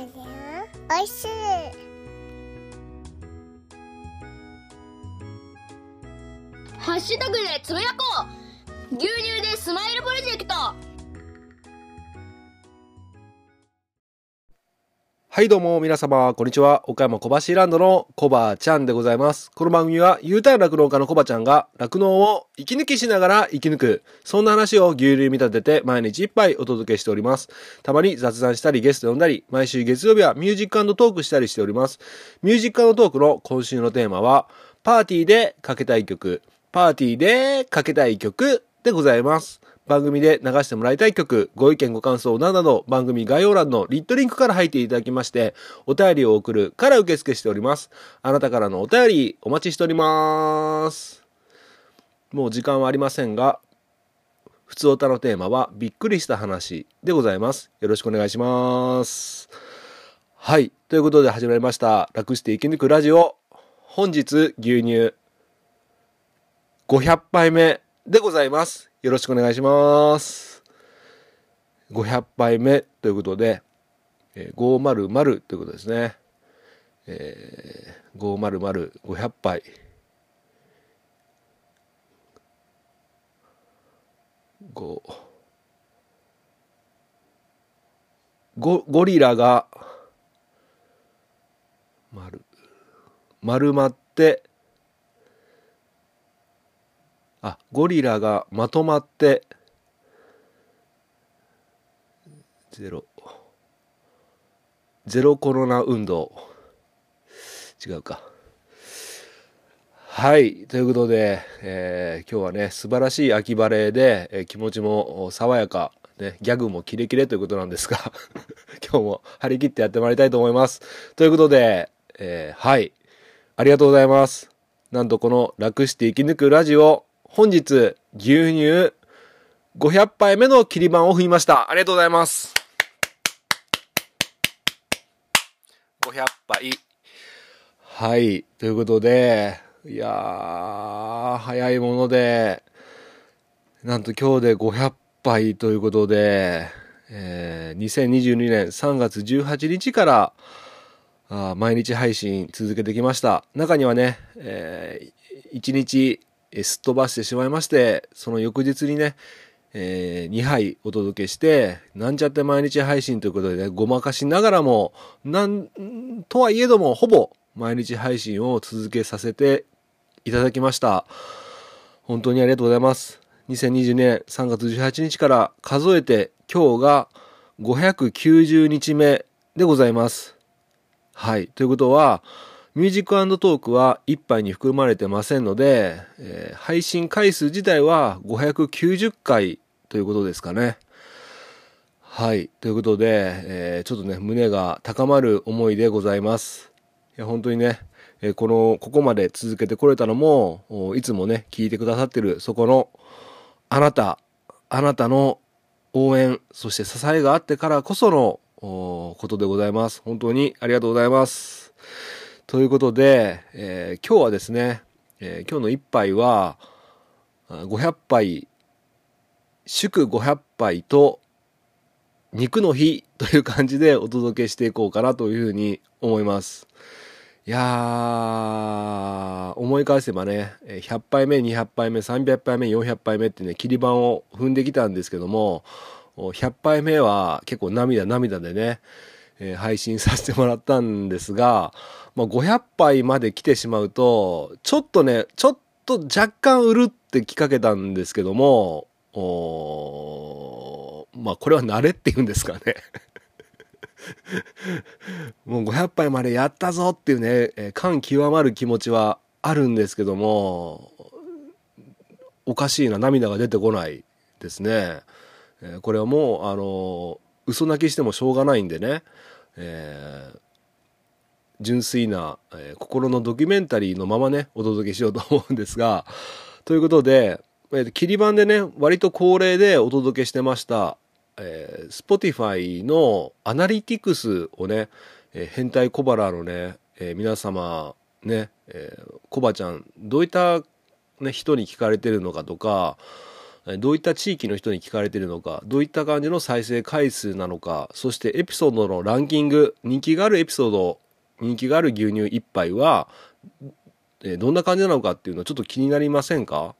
おいしい。ハッシュタグでつぶやこう。牛乳でスマイルプロジェクト。はいどうも皆様、こんにちは。岡山小橋ランドのコバちゃんでございます。この番組は U ターン酪農家のコバちゃんが酪農を息抜きしながら生き抜く。そんな話を牛乳見立てて毎日一杯お届けしております。たまに雑談したりゲスト呼んだり、毎週月曜日はミュージックトークしたりしております。ミュージックトークの今週のテーマは、パーティーでかけたい曲、パーティーでかけたい曲でございます。番組で流してもらいたい曲、ご意見ご感想などなど番組概要欄のリットリンクから入っていただきまして、お便りを送るから受付しております。あなたからのお便りお待ちしております。もう時間はありませんが、普通おたのテーマはびっくりした話でございます。よろしくお願いします。はい。ということで始まりました。楽して生き抜くラジオ。本日牛乳500杯目でございます。よろしくお願いします。500杯目ということで、えー、500ということですね。えー、500、500杯。5ゴゴリラが丸丸まってあゴリラがまとまってゼロ。ゼロコロナ運動。違うか。はいということで、えー今日はね素晴らしい秋晴れで、えー気持ちも爽やかね、ギャグもキレキレということなんですが 今日も張り切ってやってまいりたいと思います。ということで、えーはいありがとうございます。なんとこの楽して生き抜くラジオ、本日牛乳500杯目の切り板を踏みました。ありがとうございます。500杯。はい。ということで、いやー、早いもので、なんと今日で500杯ということで、えー2022年3月18日から、あ毎日配信続けてきました。中にはね、え1日えすっ飛ばしてしまいまして、その翌日にね、え2杯お届けして、なんちゃって毎日配信ということでね、ごまかしながらも、なん、とはいえども、ほぼ毎日配信を続けさせていただきました。本当にありがとうございます。2020年3月18日から数えて、今日が590日目でございます。はい。ということは、ミュージックトークは1杯に含まれてませんので、えー配信回数自体は590回ということですかね。はい。ということで、えーちょっとね、胸が高まる思いでございます。いや、本当にね、えーこの、ここまで続けてこれたのも、いつもね、聞いてくださってる、そこの、あなた、あなたの応援、そして支えがあってからこその、ことでございます。本当にありがとうございます。ということで、えー今日はですね、えー今日の一杯は、500杯、祝500杯と、肉の日という感じでお届けしていこうかなというふうに思います。いやー、思い返せばね、100杯目、200杯目、300杯目、400杯目ってね、切り板を踏んできたんですけども、100杯目は結構涙涙でね、配信させてもらったんですが、まあ、500杯まで来てしまうと、ちょっとね、ちょっと若干うるってきかけたんですけども、おまあ、これは慣れっていうんですかね。もう500杯までやったぞっていうね、感極まる気持ちはあるんですけども、おかしいな、涙が出てこないですね。これはもう、あのー嘘泣きしてもしょうがないんでね、えー純粋な、えー心のドキュメンタリーのままね、お届けしようと思うんですが、ということで、えー切り板でね、割と恒例でお届けしてました、えー、Spotify のアナリティクスをね、えー変態小腹のね、えー皆様、ね、えーコバちゃん、どういった、ね、人に聞かれてるのかとか、どういった地域の人に聞かれてるのか、どういった感じの再生回数なのか、そしてエピソードのランキング、人気があるエピソード、人気がある牛乳一杯は、えどんな感じなのかっていうのはちょっと気になりませんか？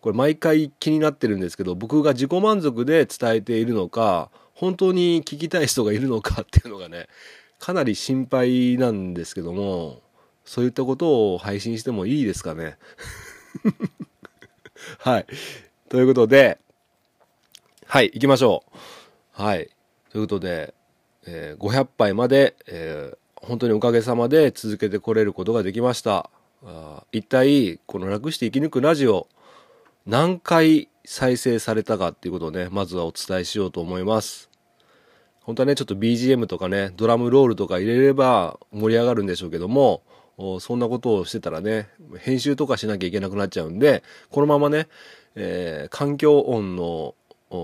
これ毎回気になってるんですけど、僕が自己満足で伝えているのか、本当に聞きたい人がいるのかっていうのがね、かなり心配なんですけども、そういったことを配信してもいいですかね？はい。ということで、はい、行きましょう。はい。ということで、えー、500杯まで、えー、本当におかげさまで続けてこれることができました。一体、この楽して生き抜くラジオ、何回再生されたかっていうことをね、まずはお伝えしようと思います。本当はね、ちょっと BGM とかね、ドラムロールとか入れれば盛り上がるんでしょうけども、そんなことをしてたらね、編集とかしなきゃいけなくなっちゃうんで、このままね、えー、環境音の、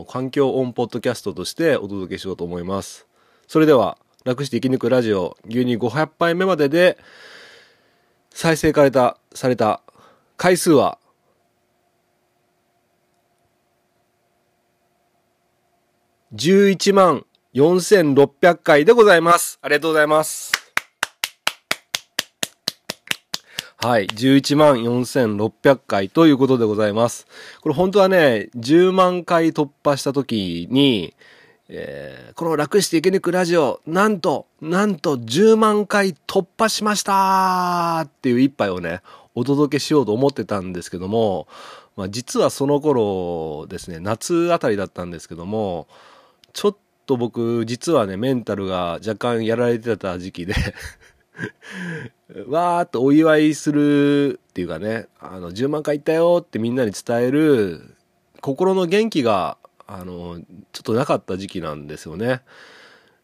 環境音ポッドキャストとしてお届けしようと思います。それでは、楽して生き抜くラジオ、牛乳500杯目までで、再生された、された回数は、11万4600回でございます。ありがとうございます。はい。11万4600回ということでございます。これ本当はね、10万回突破した時に、えー、この楽して生き抜くラジオ、なんと、なんと10万回突破しましたっていう一杯をね、お届けしようと思ってたんですけども、まあ実はその頃ですね、夏あたりだったんですけども、ちょっと僕、実はね、メンタルが若干やられてた時期で わーっとお祝いするっていうかね、あの、10万回行ったよってみんなに伝える、心の元気が、あの、ちょっとなかった時期なんですよね。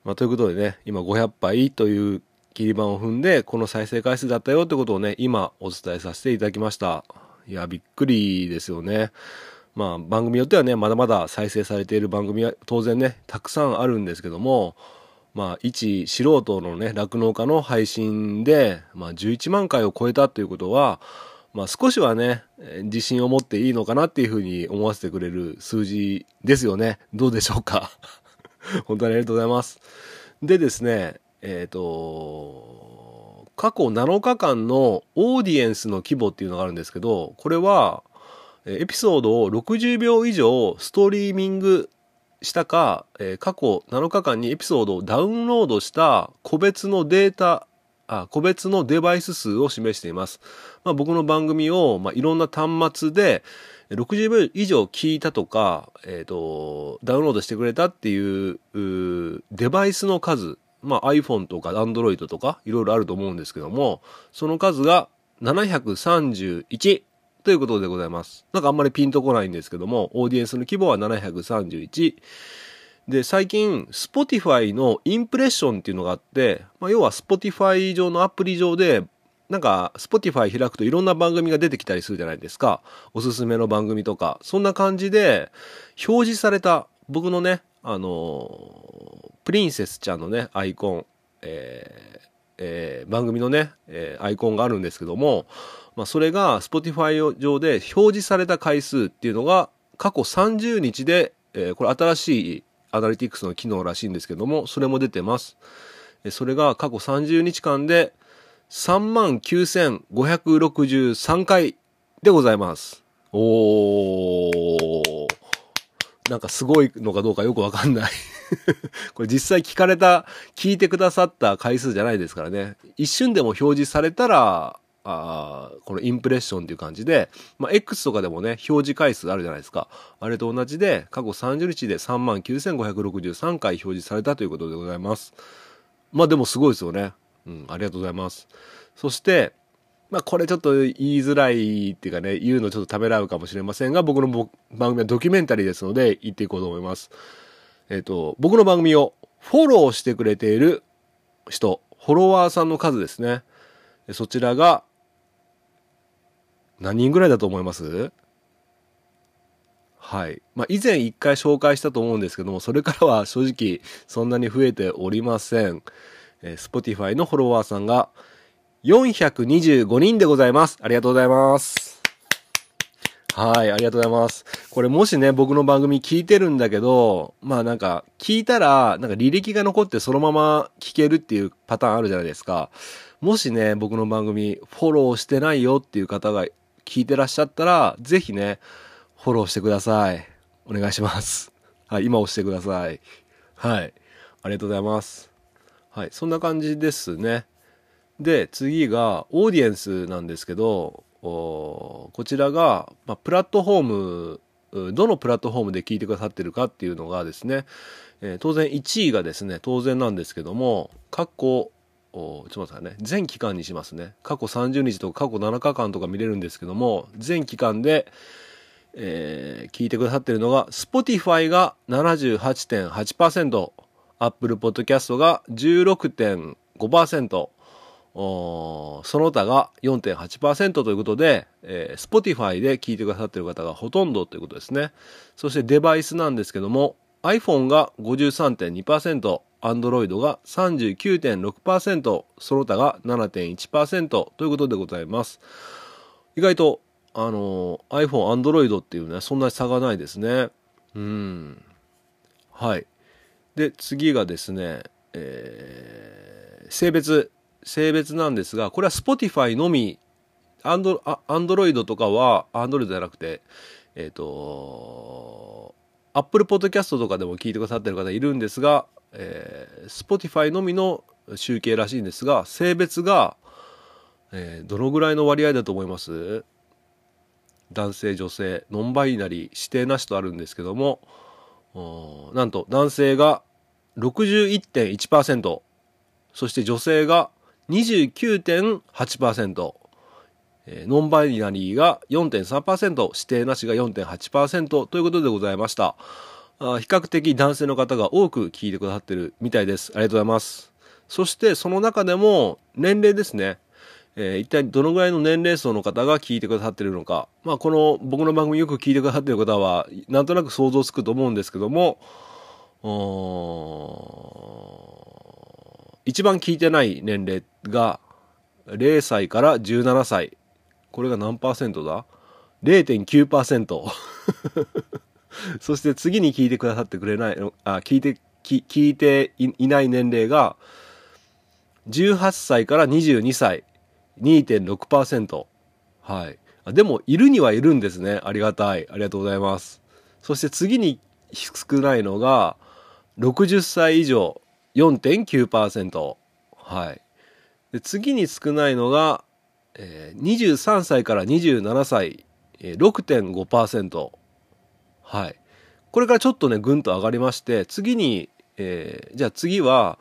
まあ、ということでね、今500杯という切り板を踏んで、この再生回数だったよってことをね、今お伝えさせていただきました。いや、びっくりですよね。まあ番組によってはね、まだまだ再生されている番組は当然ね、たくさんあるんですけども、まあ一素人のね、酪農家の配信で、まあ11万回を超えたということは、まあ少しはね、自信を持っていいのかなっていうふうに思わせてくれる数字ですよね。どうでしょうか 本当にありがとうございます。でですね、えっ、ー、と、過去7日間のオーディエンスの規模っていうのがあるんですけど、これは、エピソードを60秒以上ストリーミングしたか、過去7日間にエピソードをダウンロードした個別のデータ、あ個別のデバイス数を示しています。まあ、僕の番組を、まあ、いろんな端末で60秒以上聞いたとか、えっ、ー、と、ダウンロードしてくれたっていうデバイスの数、まあ、iPhone とか Android とかいろいろあると思うんですけども、その数が731ということでございます。なんかあんまりピンとこないんですけども、オーディエンスの規模は731。で、最近、Spotify のインプレッションっていうのがあって、まあ、要は Spotify 上のアプリ上で、なんか、Spotify 開くといろんな番組が出てきたりするじゃないですか。おすすめの番組とか。そんな感じで、表示された、僕のね、あのプリンセスちゃんのね、アイコン、えーえー、番組のね、えー、アイコンがあるんですけども、まあ、それが Spotify 上で表示された回数っていうのが過去30日で、えー、これ新しいアナリティクスの機能らしいんですけども、それも出てます。それが過去30日間で39,563回でございます。おー。なんかすごいのかどうかよくわかんない これ実際聞かれた、聞いてくださった回数じゃないですからね。一瞬でも表示されたら、あこのインプレッションっていう感じで、まあ、X とかでもね、表示回数あるじゃないですか。あれと同じで、過去30日で39,563回表示されたということでございます。まあでもすごいですよね。うん、ありがとうございます。そして、まあこれちょっと言いづらいっていうかね、言うのちょっとためらうかもしれませんが、僕の番組はドキュメンタリーですので、言っていこうと思います。えっ、ー、と、僕の番組をフォローしてくれている人、フォロワーさんの数ですね。そちらが何人ぐらいだと思います？はい。まあ、以前一回紹介したと思うんですけども、それからは正直そんなに増えておりません。えー、Spotify のフォロワーさんが425人でございます。ありがとうございます。はい、ありがとうございます。これもしね、僕の番組聞いてるんだけど、まあなんか、聞いたら、なんか履歴が残ってそのまま聞けるっていうパターンあるじゃないですか。もしね、僕の番組、フォローしてないよっていう方が聞いてらっしゃったら、ぜひね、フォローしてください。お願いします。はい、今押してください。はい。ありがとうございます。はい、そんな感じですね。で、次が、オーディエンスなんですけど、おこちらが、まあ、プラットフォーム、どのプラットフォームで聞いてくださってるかっていうのがですね、えー当然1位がですね、当然なんですけども、過去、おちょっと待ってね、全期間にしますね。過去30日とか過去7日間とか見れるんですけども、全期間で、えー聞いてくださってるのが、Spotify が78.8%、Apple Podcast が16.5%、その他が4.8%ということで、えー Spotify で聞いてくださってる方がほとんどということですね。そしてデバイスなんですけども、iPhone が53.2%、Android が39.6%、その他が7.1%ということでございます。意外と、あの iPhone、Android っていうね、そんなに差がないですね。うん。はい。で、次がですね、えー性別。性別なんですが、これは Spotify のみ、アンドあ Android とかは、Android じゃなくて、えっ、と、Apple Podcast とかでも聞いてくださってる方いるんですが、えー Spotify のみの集計らしいんですが、性別が、えーどのぐらいの割合だと思います？男性、女性、ノンバイナリー、指定なしとあるんですけども、なんと男性が61.1%、そして女性が29.8%、えノンバイナリーが4.3%、指定なしが4.8%ということでございました。あ比較的男性の方が多く聞いてくださってるみたいです。ありがとうございます。そしてその中でも年齢ですね。えー一体どのぐらいの年齢層の方が聞いてくださってるのか。まあこの僕の番組よく聞いてくださってる方はなんとなく想像つくと思うんですけども、一番聞いてない年齢が0歳から17歳。これが何パーセントだ ?0.9%。そして次に聞いてくださってくれないの、あ、聞いて、き聞いていいない年齢が18歳から22歳。2.6%。はい。あでも、いるにはいるんですね。ありがたい。ありがとうございます。そして次に少ないのが、60歳以上、4.9%。はい。で次に少ないのが、えー23歳から27歳、えー6.5%。はい。これからちょっとね、ぐんと上がりまして、次に、えーじゃあ次は、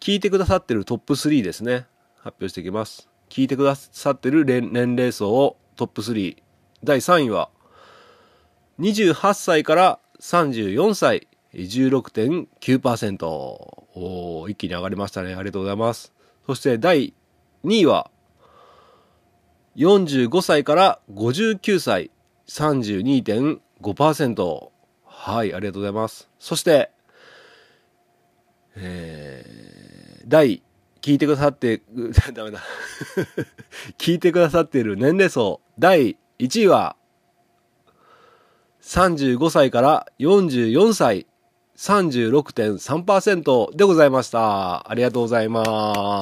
聞いてくださってるトップ3ですね。発表していきます。聞いてくださってる年齢層をトップ3。第3位は、28歳から34歳、16.9%。おー一気に上がりましたね。ありがとうございます。そして第2位は、45歳から59歳、32.5%。はい、ありがとうございます。そして、えー、第、聞いてくださって、ダメだ。聞いてくださっている年齢層、第1位は、35歳から44歳、36.3%でございました。ありがとうございま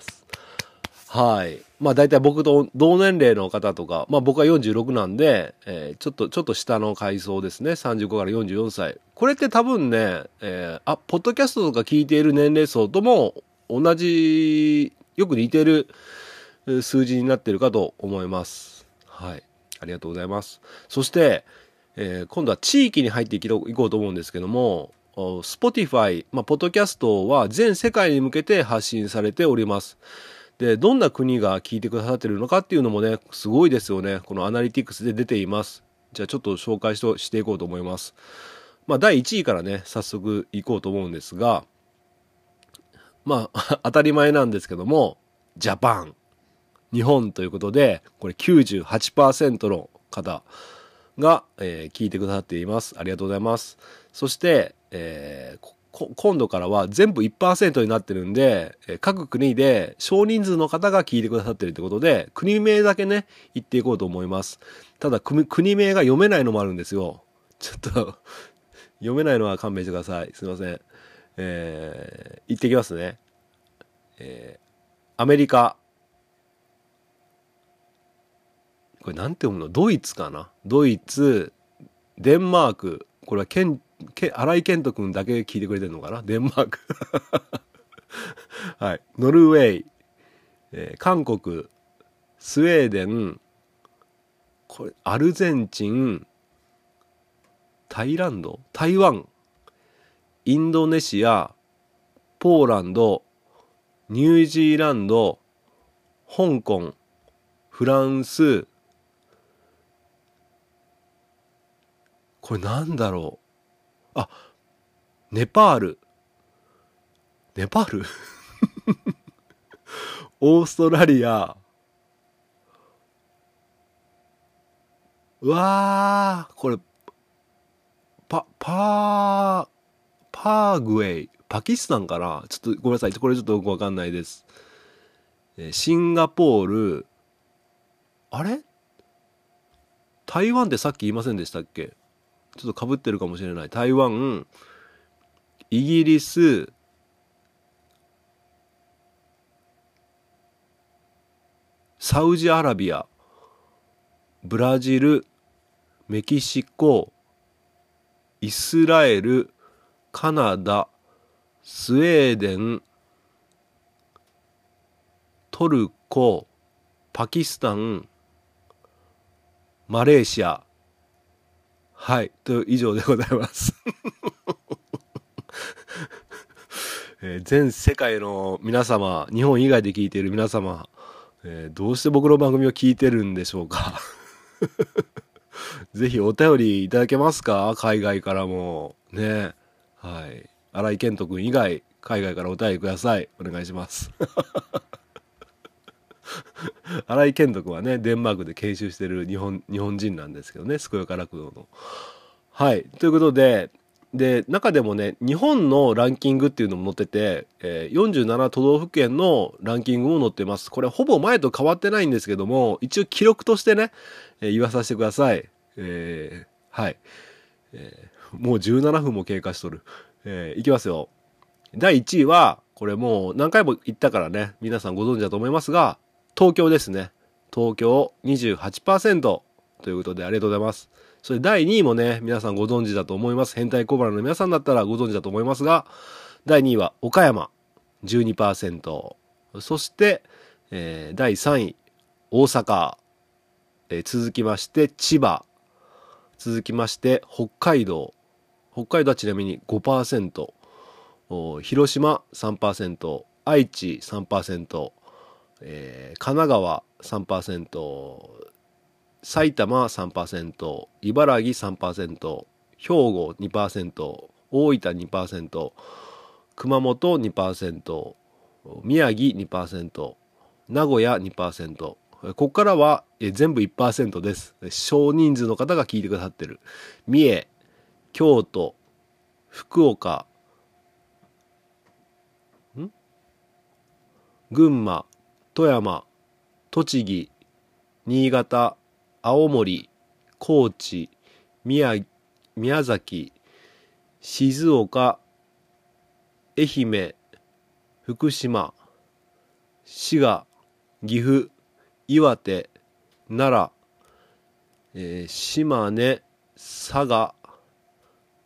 す。はい。まあ大体僕と同年齢の方とか、まあ僕は46なんで、えーちょっと、ちょっと下の階層ですね。35から44歳。これって多分ね、えーあ、ポッドキャストとか聞いている年齢層とも同じ、よく似てる数字になってるかと思います。はい。ありがとうございます。そして、えー今度は地域に入っていこうと思うんですけども、お Spotify、まあ、ポッドキャストは全世界に向けて発信されております。で、どんな国が聞いてくださってるのかっていうのもね、すごいですよね。このアナリティクスで出ています。じゃあちょっと紹介ししていこうと思います。まあ、第1位からね、早速いこうと思うんですが、まあ、当たり前なんですけども、ジャパン。日本ということで、これ98%の方が、えー聞いてくださっています。ありがとうございます。そして、えー今度からは全部1%になってるんで、各国で少人数の方が聞いてくださってるってことで、国名だけね、言っていこうと思います。ただ、国名が読めないのもあるんですよ。ちょっと、読めないのは勘弁してください。すいません。えー、言ってきますね。えーアメリカ。これなんて読むの？ドイツかな？ドイツ、デンマーク。これはケン、ケ荒井健人君だけ聞いてくれてるのかな？デンマーク。はい。ノルウェー、えー韓国、スウェーデン、これ、アルゼンチン、タイランド？台湾、インドネシア、ポーランド、ニュージーランド、香港、フランス、これなんだろう？あ、ネパール。ネパール？オーストラリア。うわー、これ、パ、パー、パーグウェイ。パキスタンかな？ちょっとごめんなさい。これちょっとよくわかんないです。シンガポール、あれ？台湾ってさっき言いませんでしたっけ？ちょっと被ってるかもしれない。台湾、イギリス、サウジアラビア、ブラジル、メキシコ、イスラエル、カナダ、スウェーデン、トルコ、パキスタン、マレーシア。はい。と、以上でございます。えー全世界の皆様、日本以外で聞いている皆様、えーどうして僕の番組を聞いてるんでしょうか？ぜひお便りいただけますか？海外からも。ね。はい。荒井健人君以外、海外からお便りください。お願いします。荒井健人君はね、デンマークで研修してる日本、日本人なんですけどね、健やか楽道の。はい。ということで、で、中でもね、日本のランキングっていうのも載ってて、えー47都道府県のランキングも載ってます。これほぼ前と変わってないんですけども、一応記録としてね、えー言わさせてください。えーはい。えーもう17分も経過しとる。えーいきますよ。第1位は、これもう何回も言ったからね、皆さんご存知だと思いますが、東京ですね。東京28%ということでありがとうございます。それ第2位もね、皆さんご存知だと思います。変態コブラの皆さんだったらご存知だと思いますが、第2位は岡山12%。そして、えー第3位、大阪。えー続きまして、千葉。続きまして、北海道。北海道はちなみに5%。広島3%。愛知3%。えー神奈川3%。埼玉3%、茨城3%、兵庫2%、大分2%、熊本2%、宮城2%、名古屋2%。ここからは全部1%です。少人数の方が聞いてくださってる。三重、京都、福岡、ん？群馬、富山、栃木、新潟、青森、高知、宮宮崎、静岡、愛媛、福島、滋賀、岐阜、岩手、奈良、えー島根、佐賀、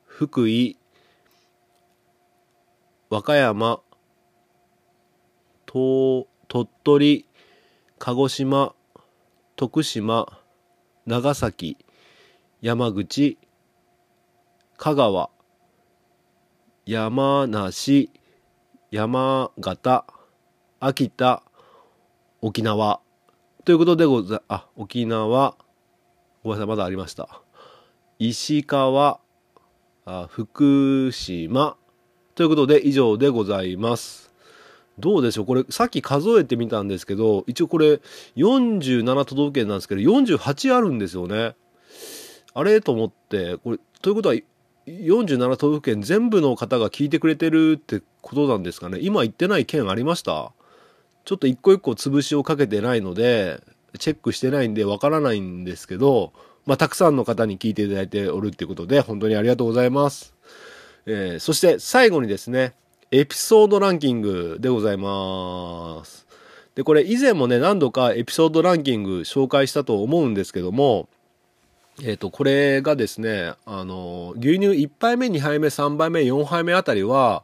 福井、和歌山、東鳥取、鹿児島、徳島、長崎、山口、香川、山梨、山形、秋田、沖縄。ということでござ、あ、沖縄、ごめんなさい、まだありました。石川、あ福島。ということで以上でございます。どうでしょう？これ、さっき数えてみたんですけど、一応これ、47都道府県なんですけど、48あるんですよね。あれ？と思って、これ、ということは、47都道府県全部の方が聞いてくれてるってことなんですかね？今言ってない県ありました？ちょっと一個一個潰しをかけてないのでチェックしてないんでわからないんですけど、まあ、たくさんの方に聞いていただいておるっていうことで本当にありがとうございます、えーそして最後にですねエピソードランキングでございます。でこれ以前もね何度かエピソードランキング紹介したと思うんですけどもえっ、と、これがですね、あの、牛乳1杯目、2杯目、3杯目、4杯目あたりは、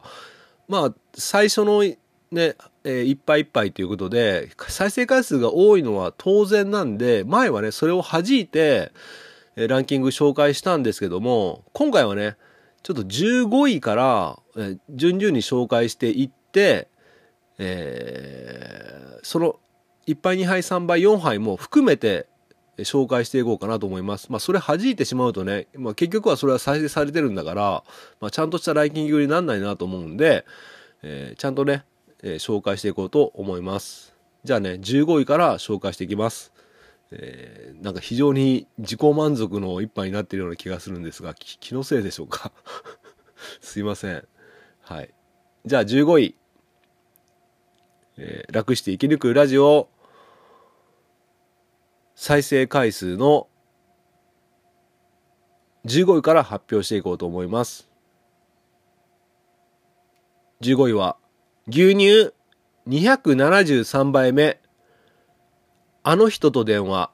まあ、最初のね、えー、1杯1杯ということで、再生回数が多いのは当然なんで、前はね、それを弾いて、ランキング紹介したんですけども、今回はね、ちょっと15位から、え順々に紹介していって、えーその1杯2杯3杯4杯も含めて紹介していこうかなと思います。まあそれ弾いてしまうとね、まあ結局はそれは再生されてるんだから、まあちゃんとしたランキングになんないなと思うんで、えーちゃんとね、えー紹介していこうと思います。じゃあね、15位から紹介していきます。えーなんか非常に自己満足の一杯になってるような気がするんですが、気のせいでしょうか？すいません。はい。じゃあ15位。えー楽して生き抜くラジオ再生回数の15位から発表していこうと思います。15位は牛乳273杯目あの人と電話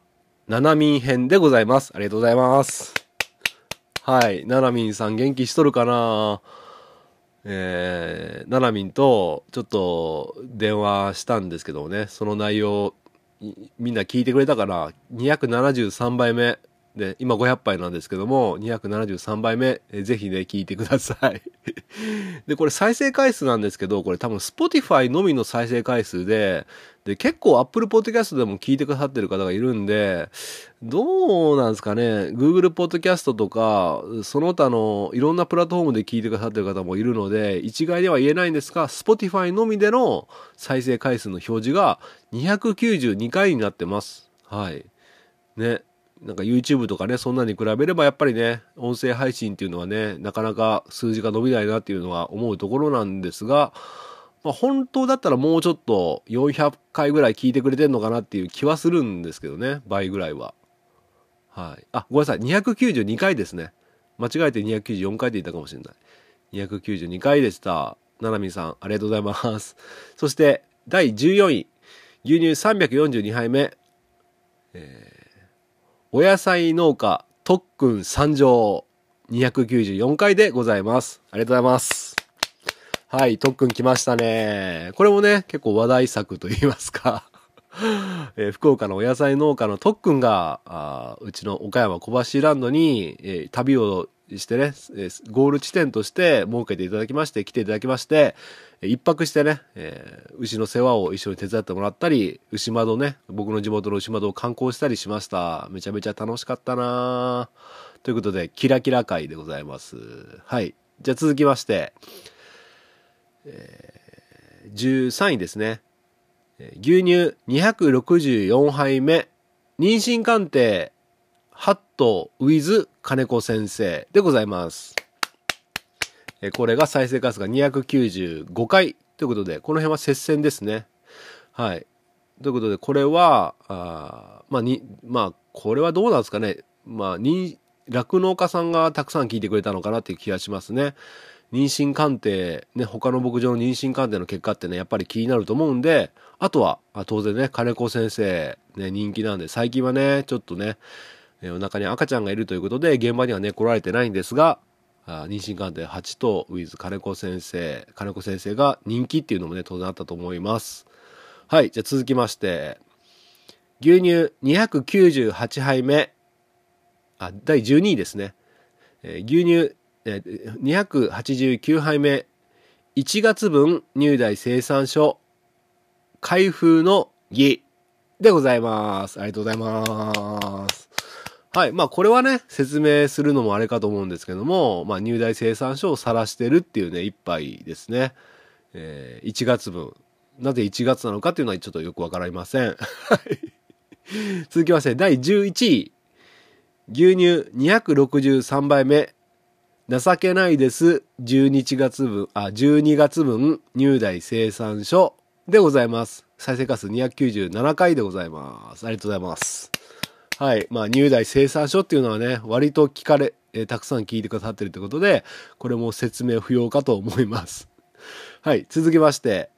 ななみん編でございます。ありがとうございます。はい。ななみんさん元気しとるかな？えー、ななみんとちょっと電話したんですけどもね、その内容みんな聞いてくれたから273倍目で今500杯なんですけども273倍目えーぜひね聞いてください。でこれ再生回数なんですけどこれ多分 Spotify のみの再生回数でで結構 Apple Podcast でも聞いてくださってる方がいるんでどうなんですかね。Google Podcast とかその他のいろんなプラットフォームで聞いてくださってる方もいるので一概では言えないんですが Spotify のみでの再生回数の表示が292回になってます。はい。ね。なんか YouTube とかねそんなに比べればやっぱりね音声配信っていうのはねなかなか数字が伸びないなっていうのは思うところなんですがまあ、本当だったらもうちょっと400回ぐらい聞いてくれてんのかなっていう気はするんですけどね倍ぐらいは。はい。あごめんなさい。292回ですね。間違えて294回で言ったかもしれない。292回でした。ななみさんありがとうございます。そして第14位。牛乳342杯目、えーお野菜農家特訓参上294回でございます。ありがとうございます。はい、特訓来ましたね。これもね、結構話題作と言いますか。えー福岡のお野菜農家の特訓が、あーうちの岡山小橋ランドに、えー旅をしてね、えーゴール地点として設けていただきまして、来ていただきまして、えー一泊してね、えー牛の世話を一緒に手伝ってもらったり、牛窓ね、僕の地元の牛窓を観光したりしました。めちゃめちゃ楽しかったなということで、キラキラ会でございます。はい。じゃあ続きまして、13位ですね。牛乳264杯目、妊娠鑑定、ハットウィズ金子先生でございます。これが再生回数が295回ということで、この辺は接戦ですね。はい。ということで、これは、あまあ、に、まあ、これはどうなんですかね。まあ、に、酪農家さんがたくさん聞いてくれたのかなっていう気がしますね。妊娠鑑定、ね、他の牧場の妊娠鑑定の結果ってね、やっぱり気になると思うんで、あとは、あ当然ね、金子先生、ね、人気なんで、最近はね、ちょっとね、えお腹に赤ちゃんがいるということで、現場にはね、来られてないんですが、あ妊娠鑑定8と、ウィズ金子先生、金子先生が人気っていうのもね、当然あったと思います。はい、じゃあ続きまして、牛乳298杯目、あ、第12位ですね。えー牛乳、えー289杯目、1月分入大生産所、開封の儀でございます。ありがとうございます。はい。まあ、これはね、説明するのもあれかと思うんですけども、まあ、入大生産所を晒してるっていうね、一杯ですね。えー1月分。なぜ1月なのかっていうのはちょっとよくわかりません。続きまして、第11位。牛乳263杯目。情けないです。12月分、あ、12月分、入大生産書でございます。再生回数297回でございます。ありがとうございます。はい。まあ、入大生産書っていうのはね、割と聞かれ、えーたくさん聞いてくださってるということで、これも説明不要かと思います。はい。続きまして、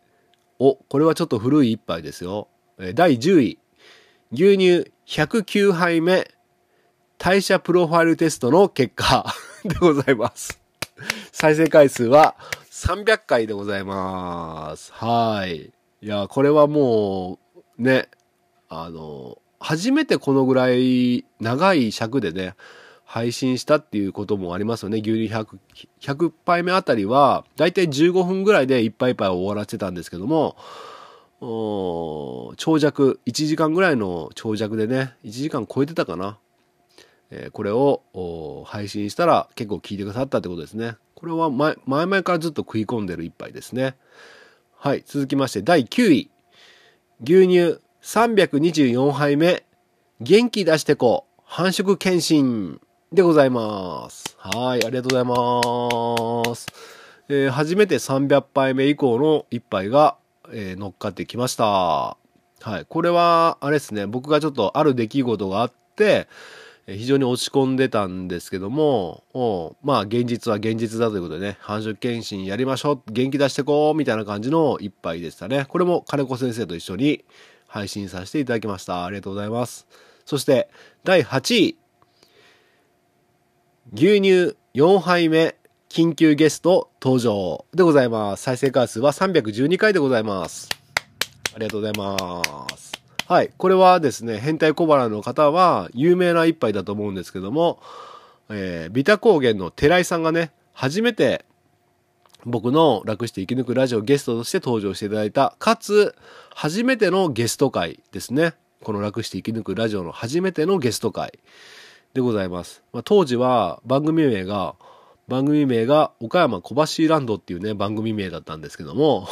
お、これはちょっと古い一杯ですよ。えー第10位。牛乳109杯目。代謝プロファイルテストの結果 でございます。再生回数は300回でございます。はい。いや、これはもう、ね、あの、初めてこのぐらい長い尺でね、配信したっていうこともありますよね。牛乳100、100杯目あたりは、だいたい15分ぐらいでいっぱいいっぱい終わらせてたんですけども、おー長尺、1時間ぐらいの長尺でね、1時間超えてたかな。これを配信したら結構聞いてくださったってことですね。これは前前々からずっと食い込んでる一杯ですね。はい。続きまして第9位。牛乳324杯目。元気出してこう。繁殖検診でございます。はい。ありがとうございます。えー初めて300杯目以降の一杯が、えー乗っかってきました。はい。これは、あれですね。僕がちょっとある出来事があって、非常に落ち込んでたんですけども、まあ現実は現実だということでね、繁殖検診やりましょう、元気出してこう、みたいな感じの一杯でしたね。これも金子先生と一緒に配信させていただきました。ありがとうございます。そして、第8位。牛乳4杯目、緊急ゲスト登場でございます。再生回数は312回でございます。ありがとうございます。はい。これはですね、変態小腹の方は有名な一杯だと思うんですけども、えー、ビタ高原の寺井さんがね、初めて僕の楽して生き抜くラジオゲストとして登場していただいた、かつ、初めてのゲスト会ですね。この楽して生き抜くラジオの初めてのゲスト会でございます。まあ、当時は番組名が、番組名が岡山小橋ランドっていうね、番組名だったんですけども、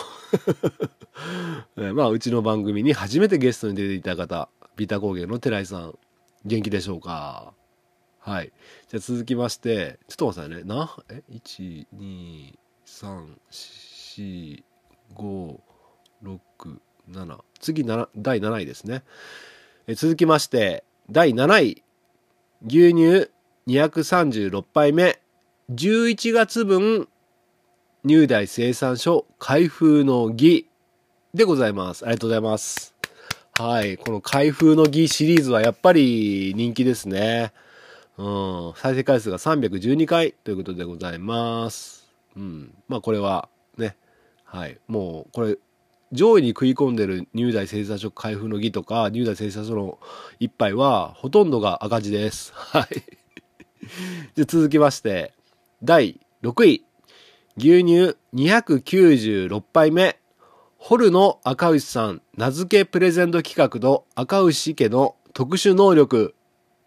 まあ、うちの番組に初めてゲストに出ていた方、ビタ高原の寺井さん、元気でしょうか？はい。じゃあ続きまして、ちょっと待ってくださいね。な、え ?1、2、3、4、5、6、7。次、な第7位ですね。え続きまして、第7位。牛乳236杯目。11月分、入大生産所開封の儀でございます。ありがとうございます。はい。この開封の儀シリーズはやっぱり人気ですね。うん。再生回数が312回ということでございます。うん。まあこれはね、はい。もうこれ、上位に食い込んでる入大生産所開封の儀とか、入大生産所の一杯はほとんどが赤字です。はい。じゃ続きまして、第6位。牛乳296杯目。ホルの赤牛さん名付けプレゼント企画と赤牛家の特殊能力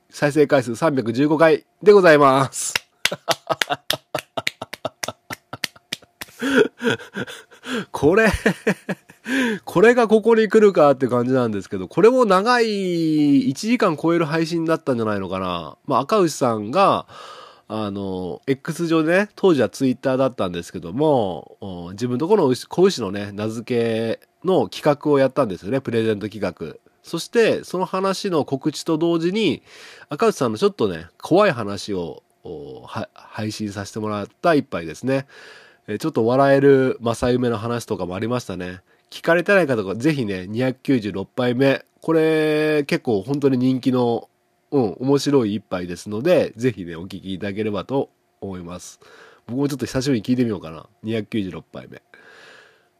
再生回数315回でございます。これこれがここに来るかって感じなんですけど、これも長い1時間超える配信だったんじゃないのかな。まあ赤牛さんが、あの、X 上でね、当時はツイッターだったんですけども、自分とこの子牛のね、名付けの企画をやったんですよね、プレゼント企画。そして、その話の告知と同時に、赤内さんのちょっとね、怖い話を配信させてもらった一杯ですね。えちょっと笑える正夢の話とかもありましたね。聞かれてない方がぜひね、296杯目。これ結構本当に人気のうん、面白い一杯ですので、ぜひね、お聞きいただければと思います。僕もちょっと久しぶりに聞いてみようかな。296杯目。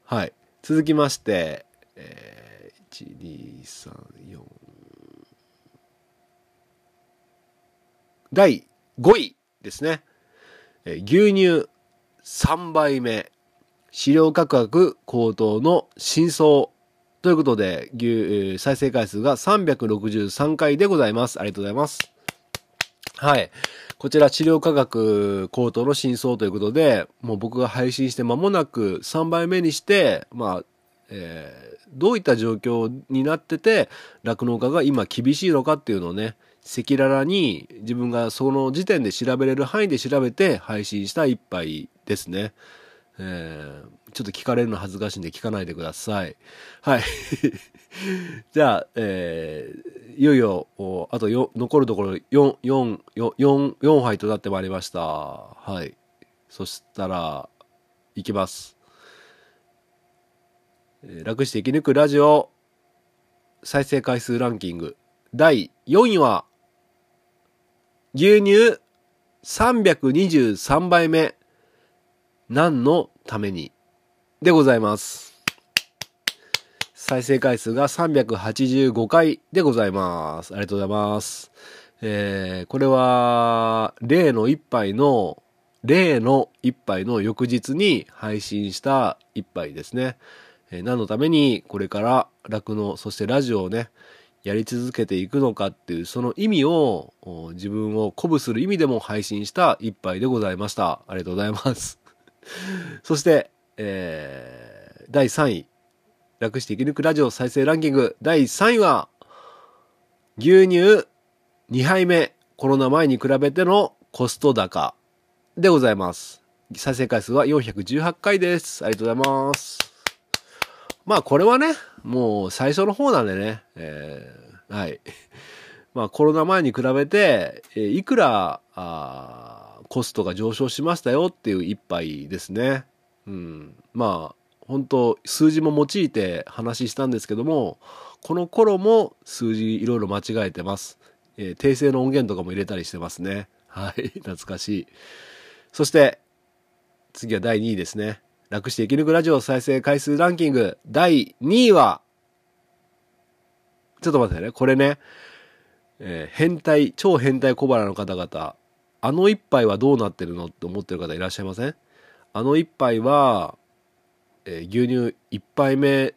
はい。続きまして、えー、1、2、3、4。第5位ですね。えー牛乳3杯目。飼料価格高騰の真相ということで、牛、再生回数が363回でございます。ありがとうございます。はい。こちら治療価格高騰の真相ということで、もう僕が配信して間もなく3倍目にして、まあ、えーどういった状況になってて、酪農家が今厳しいのかっていうのをね、赤裸々に自分がその時点で調べれる範囲で調べて配信した一杯ですね。えー、ちょっと聞かれるの恥ずかしいんで聞かないでください。はい。じゃあ、えー、いよいよ、あとよ残るところ4、4、4、4杯となってまいりました。はい。そしたら、いきます。えー、楽して生き抜くラジオ再生回数ランキング第4位は牛乳323杯目何のために？でございます。再生回数が385回でございます。ありがとうございます。えー、これは、例の一杯の、例の一杯の翌日に配信した一杯ですね。えー、何のためにこれから酪農、そしてラジオをね、やり続けていくのかっていうその意味を自分を鼓舞する意味でも配信した一杯でございました。ありがとうございます。そして、えー、第3位。楽して生き抜くラジオ再生ランキング第3位は、牛乳2杯目、コロナ前に比べてのコスト高でございます。再生回数は418回です。ありがとうございます。まあこれはね、もう最初の方なんでね、えー、はい。まあコロナ前に比べて、えー、いくら、あコストが上昇しましたよっていう一杯ですね。うん。まあ、本当数字も用いて話したんですけども、この頃も数字いろいろ間違えてます。えー、訂正の音源とかも入れたりしてますね。はい。懐かしい。そして、次は第2位ですね。楽して生き抜くラジオ再生回数ランキング第2位は、ちょっと待ってね、これね、えー、変態、超変態小腹の方々、あの一杯はどうなってるのって思ってる方いらっしゃいません？あの一杯は、えー、牛乳一杯目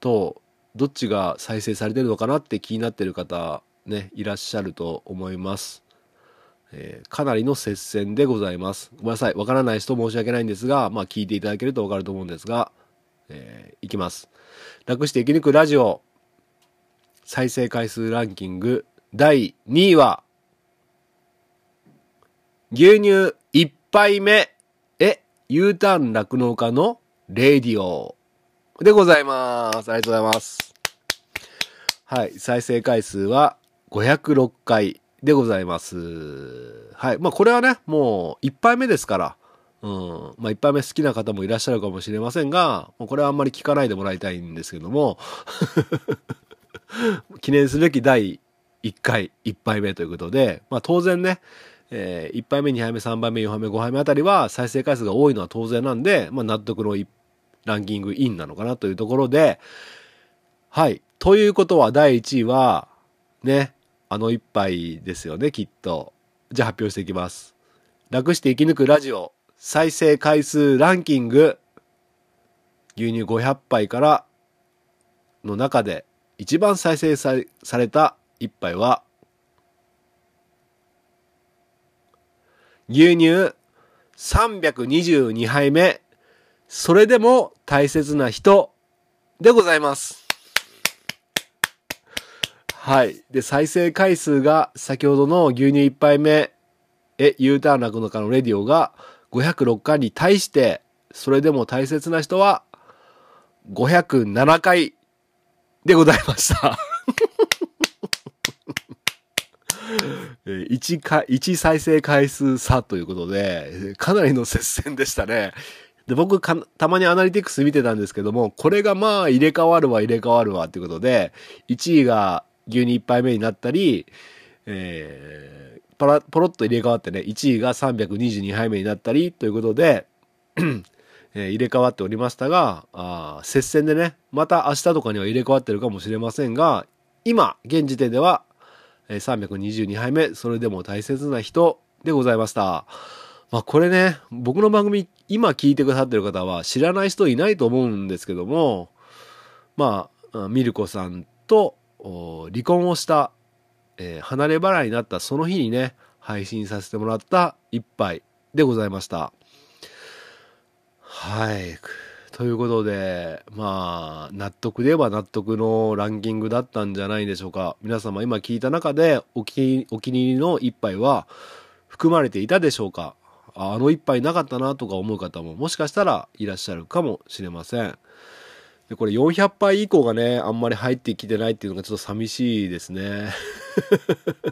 とどっちが再生されてるのかなって気になってる方ね、いらっしゃると思います。えー、かなりの接戦でございます。ごめんなさい。わからない人申し訳ないんですが、まあ聞いていただけるとわかると思うんですが、えー、いきます。楽して生き抜くラジオ、再生回数ランキング第2位は、牛乳1杯目 U ターン酪農家のレディオでございます。ありがとうございます。はい。再生回数は506回でございます。はい。まあこれはね、もう1杯目ですから、うん。まあ1杯目好きな方もいらっしゃるかもしれませんが、これはあんまり聞かないでもらいたいんですけども、記念すべき第1回1杯目ということで、まあ当然ね、えー、1杯目、2杯目、3杯目、4杯目、5杯目あたりは再生回数が多いのは当然なんで、まあ納得のランキングインなのかなというところで、はい。ということは第1位は、ね、あの一杯ですよね、きっと。じゃあ発表していきます。楽して生き抜くラジオ再生回数ランキング牛乳500杯からの中で一番再生された一杯は牛乳322杯目それでも大切な人でございます。はい。で、再生回数が先ほどの牛乳1杯目へ U ターン落のかのレディオが506回に対して、それでも大切な人は507回でございました。1か、1再生回数差ということで、かなりの接戦でしたね。で、僕、たまにアナリティクス見てたんですけども、これがまあ入れ替わるわ入れ替わるわっていうことで、1位が牛乳1杯目になったり、えー、ポロポロッと入れ替わってね、1位が322杯目になったりということで、えー、入れ替わっておりましたが、あ接戦でね、また明日とかには入れ替わってるかもしれませんが、今、現時点では、え、322杯目、それでも大切な人でございました。まあこれね、僕の番組、今聞いてくださってる方は知らない人いないと思うんですけども、まあ、ミルコさんと離婚をした、えー、離れ離れになったその日にね、配信させてもらった一杯でございました。はい。ということで、まあ、納得で言えば納得のランキングだったんじゃないでしょうか。皆様今聞いた中でお気お気に入りの一杯は含まれていたでしょうかあの一杯なかったなとか思う方ももしかしたらいらっしゃるかもしれません。でこれ400杯以降がね、あんまり入ってきてないっていうのがちょっと寂しいですね。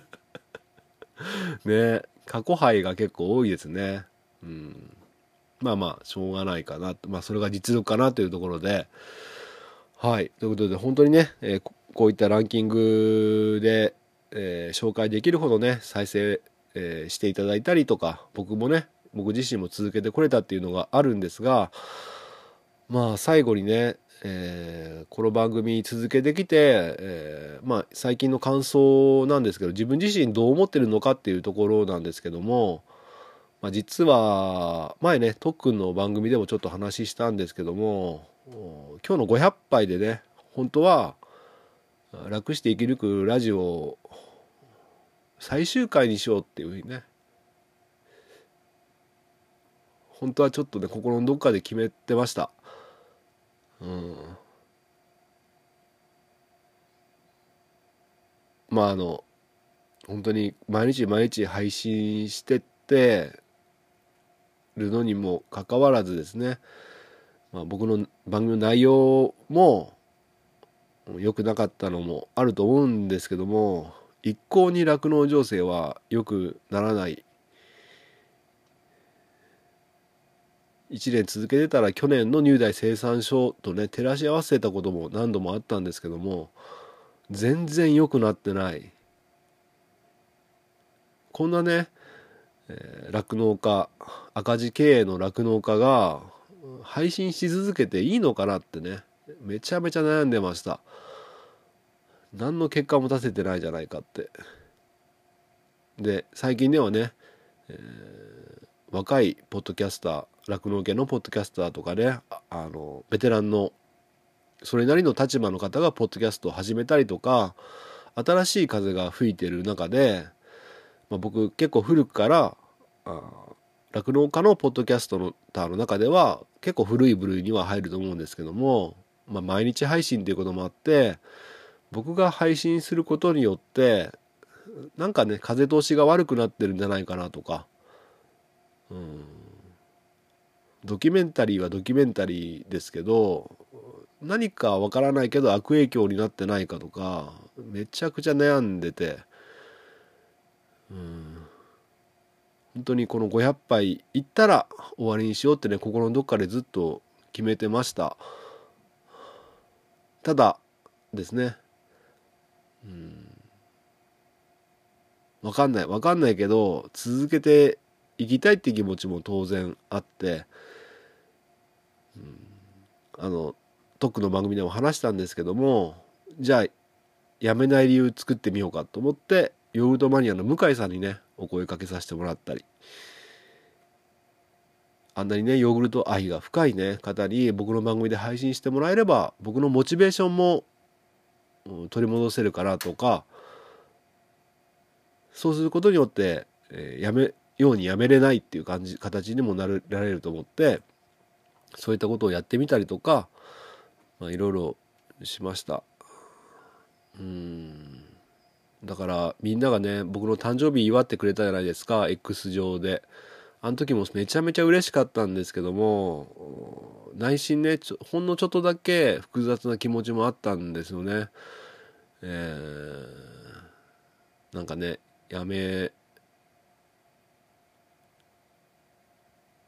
ね過去杯が結構多いですね。うん。まあまあ、しょうがないかな。まあ、それが実力かなというところで。はい。ということで、本当にね、えーこういったランキングで、えー紹介できるほどね、再生、えーしていただいたりとか、僕もね、僕自身も続けてこれたっていうのがあるんですが、まあ、最後にね、えーこの番組続けてきて、えーまあ、最近の感想なんですけど自分自身どう思ってるのかっていうところなんですけども、まあ、実は前ねとっくんの番組でもちょっと話したんですけども今日の500杯でね本当は楽して生き抜くラジオ最終回にしようっていうふうにね本当はちょっとね心のどっかで決めてました。うんまああの本当に毎日毎日配信してってるのにもかかわらずですね、まあ、僕の番組の内容も良くなかったのもあると思うんですけども一向に酪農情勢は良くならない。1年続けてたら去年の入代生産書とね照らし合わせたことも何度もあったんですけども全然良くなってない。こんなね酪農、家赤字経営の酪農家が配信し続けていいのかなってねめちゃめちゃ悩んでました。何の結果も出せてないじゃないかって。で最近ではね、えー若いポッドキャスター酪農家のポッドキャスターとかねあのベテランのそれなりの立場の方がポッドキャストを始めたりとか新しい風が吹いてる中で、まあ、僕結構古くから酪農家のポッドキャストのターの中では結構古い部類には入ると思うんですけども、まあ、毎日配信ということもあって僕が配信することによってなんかね風通しが悪くなってるんじゃないかなとか、うん、ドキュメンタリーはドキュメンタリーですけど何かわからないけど悪影響になってないかとかめちゃくちゃ悩んでて、うん、本当にこの500杯いったら終わりにしようってね心のどっかでずっと決めてました。ただですね。うん。わかんない。わかんないけど続けていきたいって気持ちも当然あって、うん、あのトックの番組でも話したんですけどもじゃあやめない理由作ってみようかと思ってヨーグルトマニアの向井さんにねお声かけさせてもらったり。あんなにねヨーグルト愛が深いね方に僕の番組で配信してもらえれば僕のモチベーションも取り戻せるかなとかそうすることによって、えーやめようにやめれないっていう感じ形にもなるられると思ってそういったことをやってみたりとかまあいろいろしました。うん。だからみんながね僕の誕生日祝ってくれたじゃないですか X 上で。あの時もめちゃめちゃ嬉しかったんですけども内心ねほんのちょっとだけ複雑な気持ちもあったんですよね。えーなんかねやめ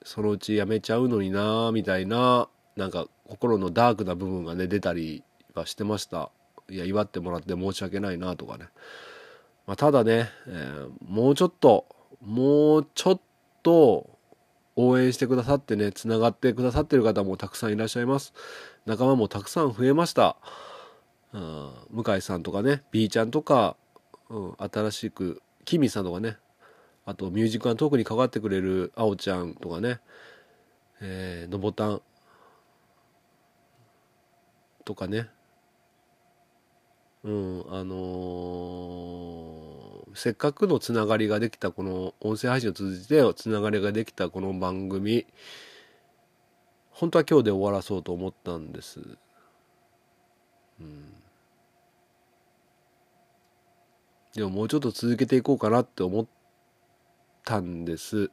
そのうちやめちゃうのになみたいななんか心のダークな部分がね出たりはしてました。いや祝ってもらって申し訳ないなとかね、まあ、ただね、えーもうちょっともうちょっとと応援してくださってねつながってくださってる方もたくさんいらっしゃいます。仲間もたくさん増えました。うん向井さんとかね B ちゃんとか、うん、新しくキミさんとかねあとミュージックアントークに関わってくれるあおちゃんとかねえーのぼたんとかね。うんあのーせっかくのつながりができたこの音声配信を通じてつながりができたこの番組本当は今日で終わらそうと思ったんです。うん。でももうちょっと続けていこうかなって思ったんです。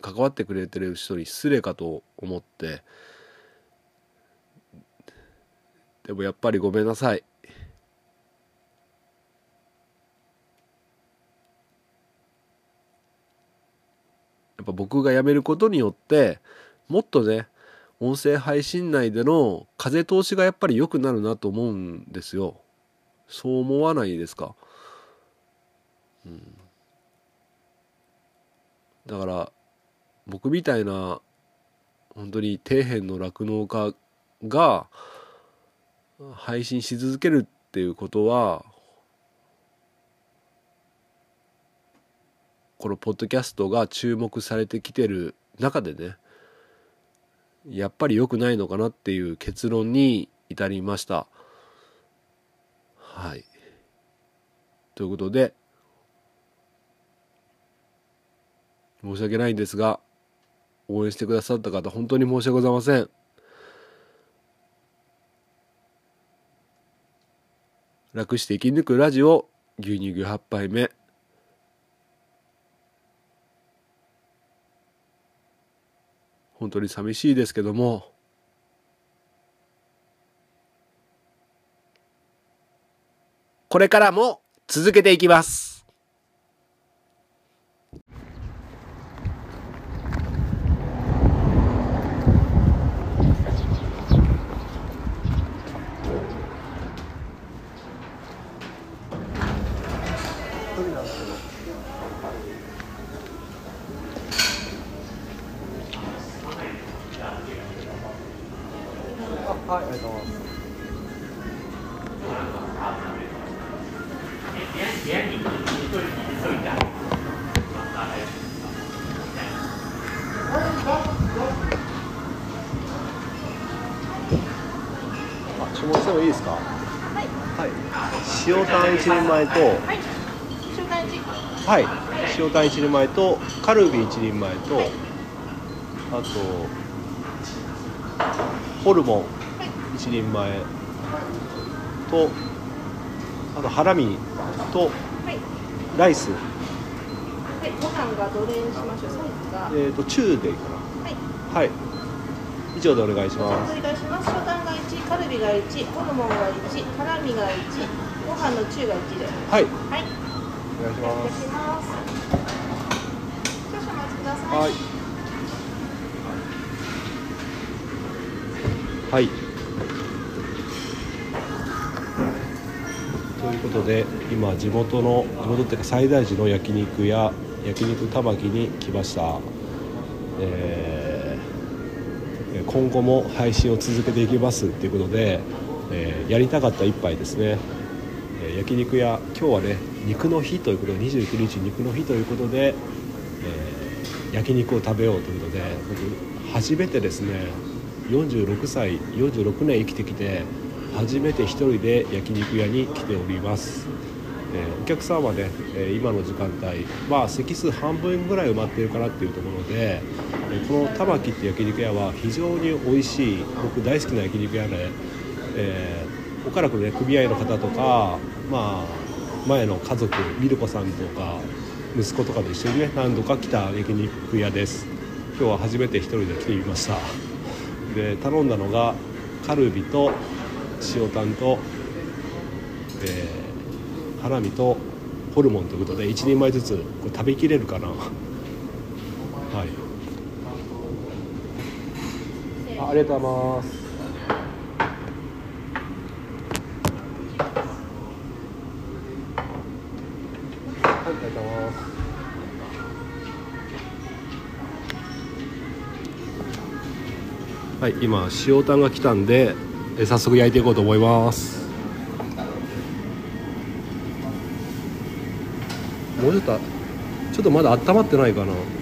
関わってくれてる人に失礼かと思って。でもやっぱりごめんなさい。やっぱ僕が辞めることによってもっとね音声配信内での風通しがやっぱり良くなるなと思うんですよ。そう思わないですか？うん。だから僕みたいな本当に底辺の酪農家が配信し続けるっていうことはこのポッドキャストが注目されてきてる中でねやっぱり良くないのかなっていう結論に至りました。はい。ということで申し訳ないんですが応援してくださった方本当に申し訳ございません。楽して生き抜くラジオ牛乳牛8杯目本当に寂しいですけども。これからも続けていきます。塩タン一人前とはい。塩タン一人前とカルビ一人前と、あとホルモン一人前とあとハラミとはい。ライスはい。ご飯がどれにしましょう？サイズが。えっ、と中でいいかはい。なはい以上でお願いしますお願いします。カルビが一、ホルモンが一、ハラミが一、ご飯の中が一で。はいはい。お願いしお願いますします。少々お待ちください。はいはいということで今地元の地元っていうか最大寺の焼肉屋焼肉玉木に来ました、えー今後も配信を続けていきますっていうことで、えーやりたかった一杯ですね、えー焼肉屋今日はね肉の日ということで29日肉の日ということで、えー焼肉を食べようということで僕初めてですね46歳46年生きてきて初めて一人で焼肉屋に来ております、えーお客さんはね、え今の時間帯まあ席数半分ぐらい埋まってるかなっていうところで、この玉木って焼肉屋は非常に美味しい僕大好きな焼肉屋で、えー、おからくね組合の方とかまあ前の家族ミルコさんとか息子とかと一緒にね何度か来た焼肉屋です。今日は初めて一人で来てみました。で頼んだのがカルビと塩タンと、えハラミとホルモンということで1人前ずつこれ食べきれるかな。はい。ありがとうございますはい、ありがとうございます。はい、今塩タンが来たんで、え早速焼いていこうと思います。もうちょっと、ちょっとまだ温まってないかな。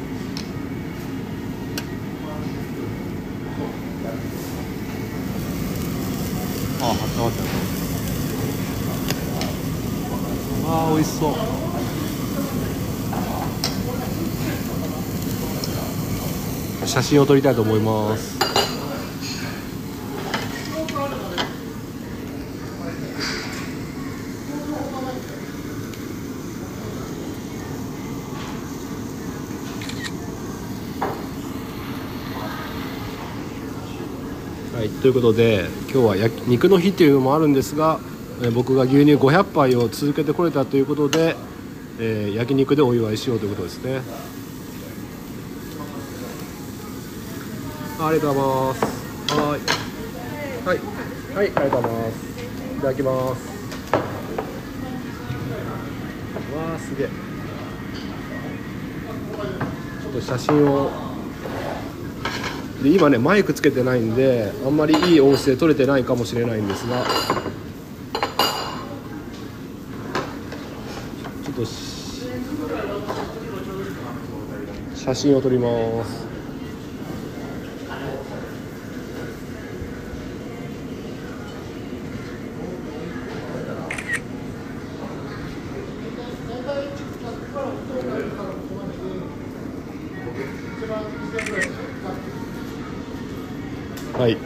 わー美味しそう。写真を撮りたいと思います。はい、ということで今日は焼肉の日というのもあるんですが僕が牛乳500杯を続けてこれたということで、えー焼肉でお祝いしようということですね。ありがとうございます。はい。はい。はい。ありがとうございます。いただきます。わあすげえ。ちょっと写真を。で今ねマイクつけてないんであんまりいい音声取れてないかもしれないんですがちょっとし写真を撮ります。はい。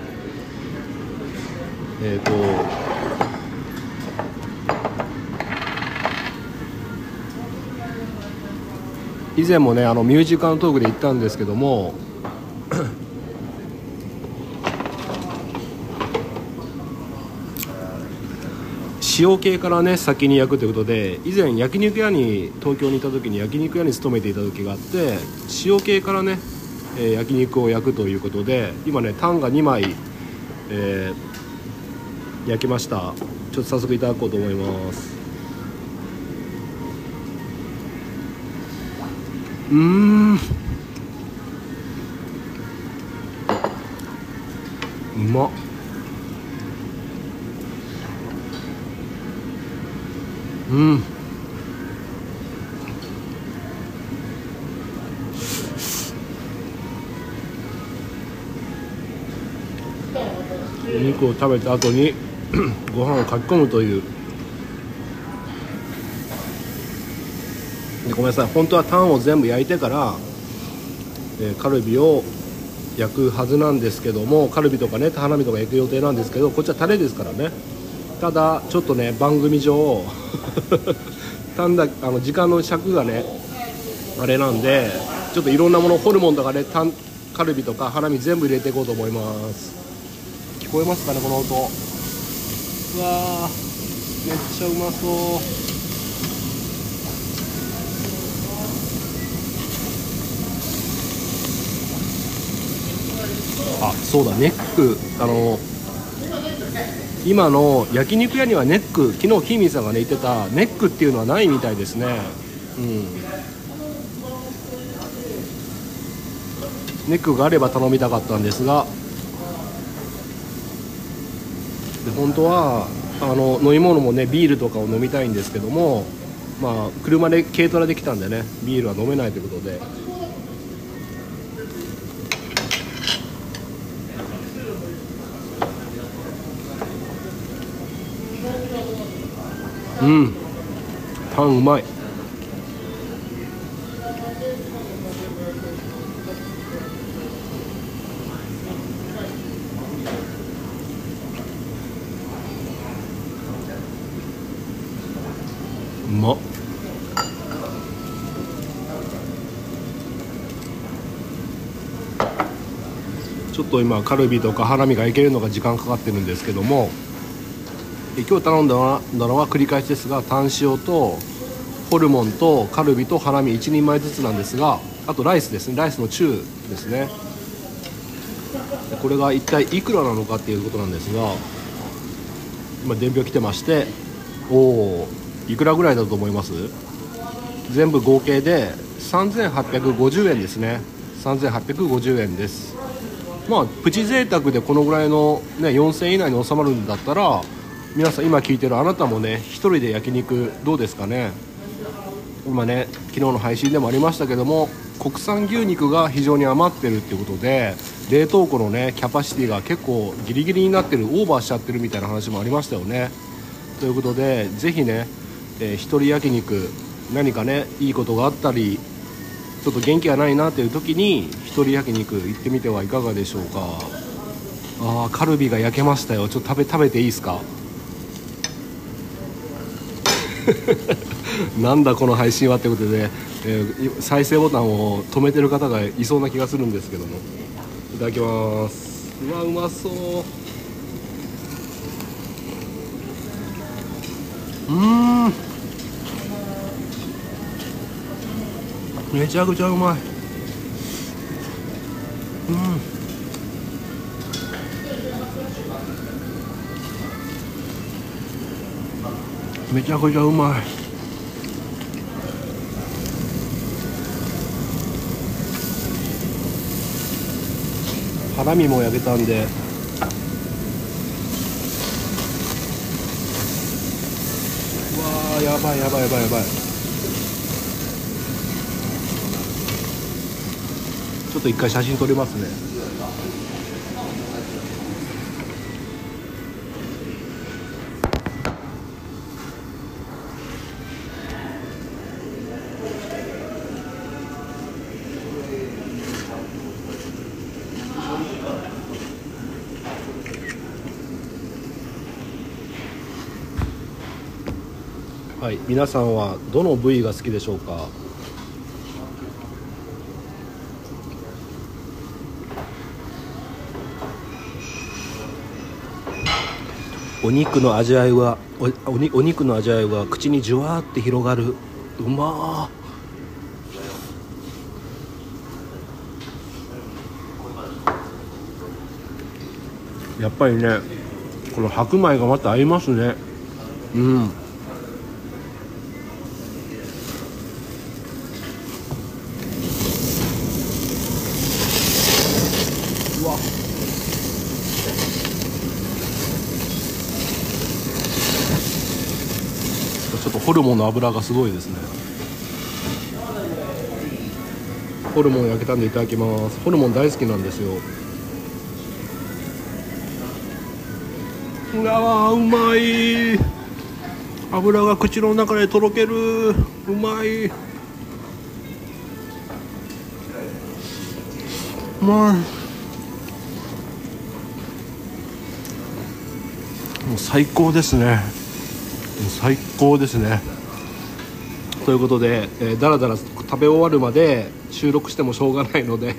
えっ、と以前もねあのミュージカルトークで言ったんですけども塩系からね先に焼くということで以前焼肉屋に東京にいた時に焼肉屋に勤めていた時があって塩系からね、えー焼肉を焼くということで今ねタンが2枚、えー焼きました。ちょっと早速いただこうと思います。うーん。うま。っうん。お肉を食べた後に ご飯をかき込むというごめんなさい。本当はタンを全部焼いてから、えーカルビを焼くはずなんですけどもカルビとかねタハラミとか焼く予定なんですけどこっちはタレですからね。ただちょっとね番組上 単だあの時間の尺がねあれなんでちょっといろんなものホルモンとかねタンカルビとかハラミ全部入れていこうと思います。聞こえますかねこの音。うわーめっちゃうまそう。あそうだネックあの今の焼肉屋にはネック昨日キーミンさんがね言ってたネックっていうのはないみたいですね。うん。ネックがあれば頼みたかったんですが。で本当はあの飲み物もねビールとかを飲みたいんですけどもまあ車で軽トラで来たんでねビールは飲めないということで。うん。パンうまい。うまっ。ちょっと今カルビとかハラミがいけるのが時間かかってるんですけども。今日頼んだのは繰り返しですがタン塩とホルモンとカルビとハラミ1人前ずつなんですがあとライスですね。ライスの中ですね。これが一体いくらなのかっていうことなんですが今伝票来てましておおいくらぐらいだと思います？全部合計で3850円ですね。3850円です。まあプチ贅沢でこのぐらいの、ね、4000円以内に収まるんだったら皆さん今聞いてるあなたもね一人で焼肉どうですかね？今ね昨日の配信でもありましたけども国産牛肉が非常に余ってるっていうことで冷凍庫のねキャパシティが結構ギリギリになってるオーバーしちゃってるみたいな話もありましたよね。ということでぜひね、えー一人焼肉何かねいいことがあったりちょっと元気がないなっていう時に一人焼肉行ってみてはいかがでしょうか。あーカルビが焼けましたよ。ちょっと食べ食べていいですか？なんだこの配信はってことで、えー再生ボタンを止めてる方がいそうな気がするんですけども。いただきます。うわうまそう。うん。めちゃくちゃうまい。うん。めちゃくちゃうまい。ハラミも焼けたんで。うわーやばいやばいやばいやばい。ちょっと一回写真撮りますね。皆さんはどの部位が好きでしょうか？お肉の味わいはおおにお肉の味わいは口にじゅわーって広がる。うまー。やっぱりねこの白米がまた合いますね。うんうわちょっとホルモンの脂がすごいですね。ホルモン焼けたんでいただきます。ホルモン大好きなんですよ。うわーうまい。油が口の中でとろける。うまい。うまい。もう最高ですね。高ですね。ということで、えー、だらだら食べ終わるまで収録してもしょうがないので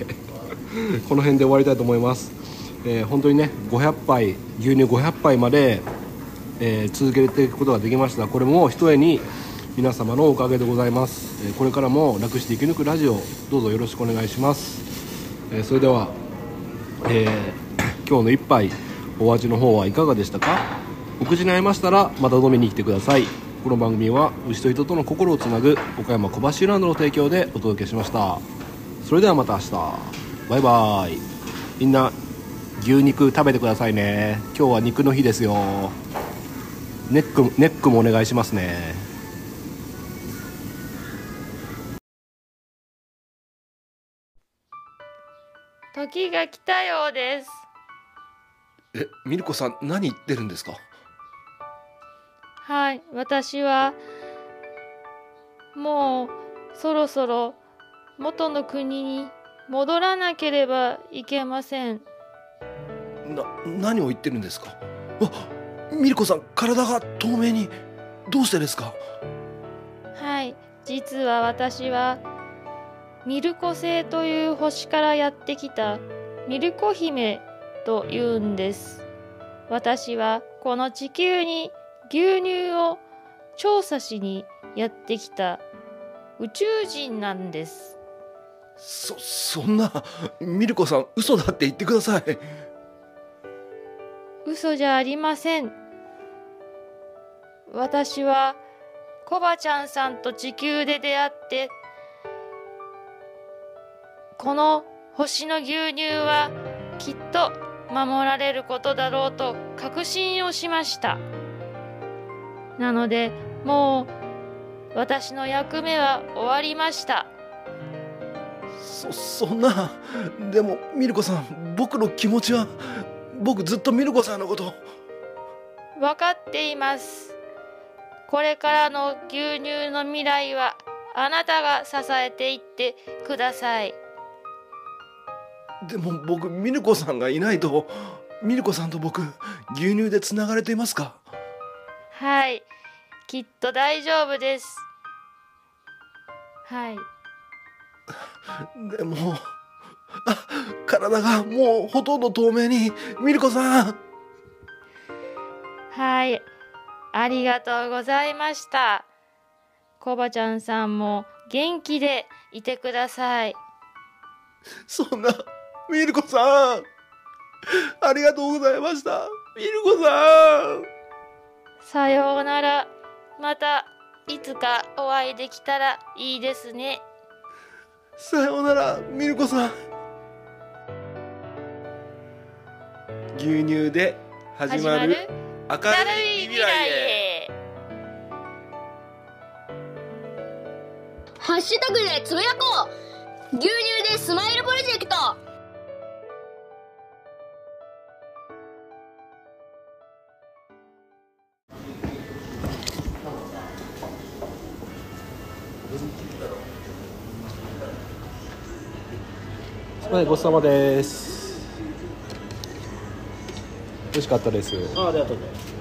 この辺で終わりたいと思います、えー本当にね500杯牛乳500杯まで、えー続けていくことができました。これもひとえに皆様のおかげでございます、えこれからも楽して生き抜くラジオどうぞよろしくお願いします、えそれでは、え 今日の一杯お味の方はいかがでしたか？お口に合いましたらまた飲みに来てください。この番組は牛と人との心をつなぐ岡山小橋ランドの提供でお届けしました。それではまた明日。バイバイ。みんな牛肉食べてくださいね。今日は肉の日ですよ。ネックネックもお願いしますね。時が来たようです。えミルコさん何言ってるんですか？はい私はもうそろそろ元の国に戻らなければいけません。な何を言ってるんですか？あミルコさん体が透明にどうしてですか？はい実は私はミルコ星という星からやってきたミルコ姫というんです。私はこの地球に牛乳を調査しにやってきた宇宙人なんです。そそんなミルコさん嘘だって言ってください。嘘じゃありません。私はコバちゃんさんと地球で出会ってこの星の牛乳はきっと守られることだろうと確信をしましたなのでもう私の役目は終わりました。そそんなでもミルコさん僕の気持ちは僕ずっとミルコさんのこと。分かっています。これからの牛乳の未来はあなたが支えていってください。でも僕ミルコさんがいないとミルコさんと僕牛乳でつながれていますか？はいきっと大丈夫です。はい。でもあ体がもうほとんど透明にミルコさん。はい、ありがとうございました。コバちゃんさんも元気でいてください。そんなミルコさん。ありがとうございました。ミルコさん。さようなら。またいつかお会いできたらいいですね。さようならミルコさん牛乳で始まる明明るい未来へ。ハッシュタグでつぶやこう牛乳でスマイルプロジェクトはい、ごちそうさまです。美味しかったです。あありがとうございます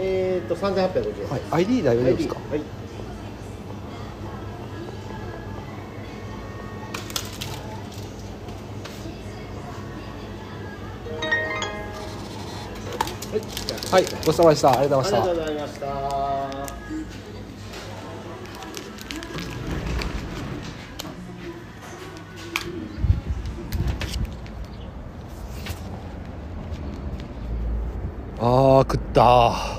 えー、っと3850円はい、ID 大丈夫ですか？はいはい、ごちそうさまでした。ありがとうございましたありがとう。ございました ah,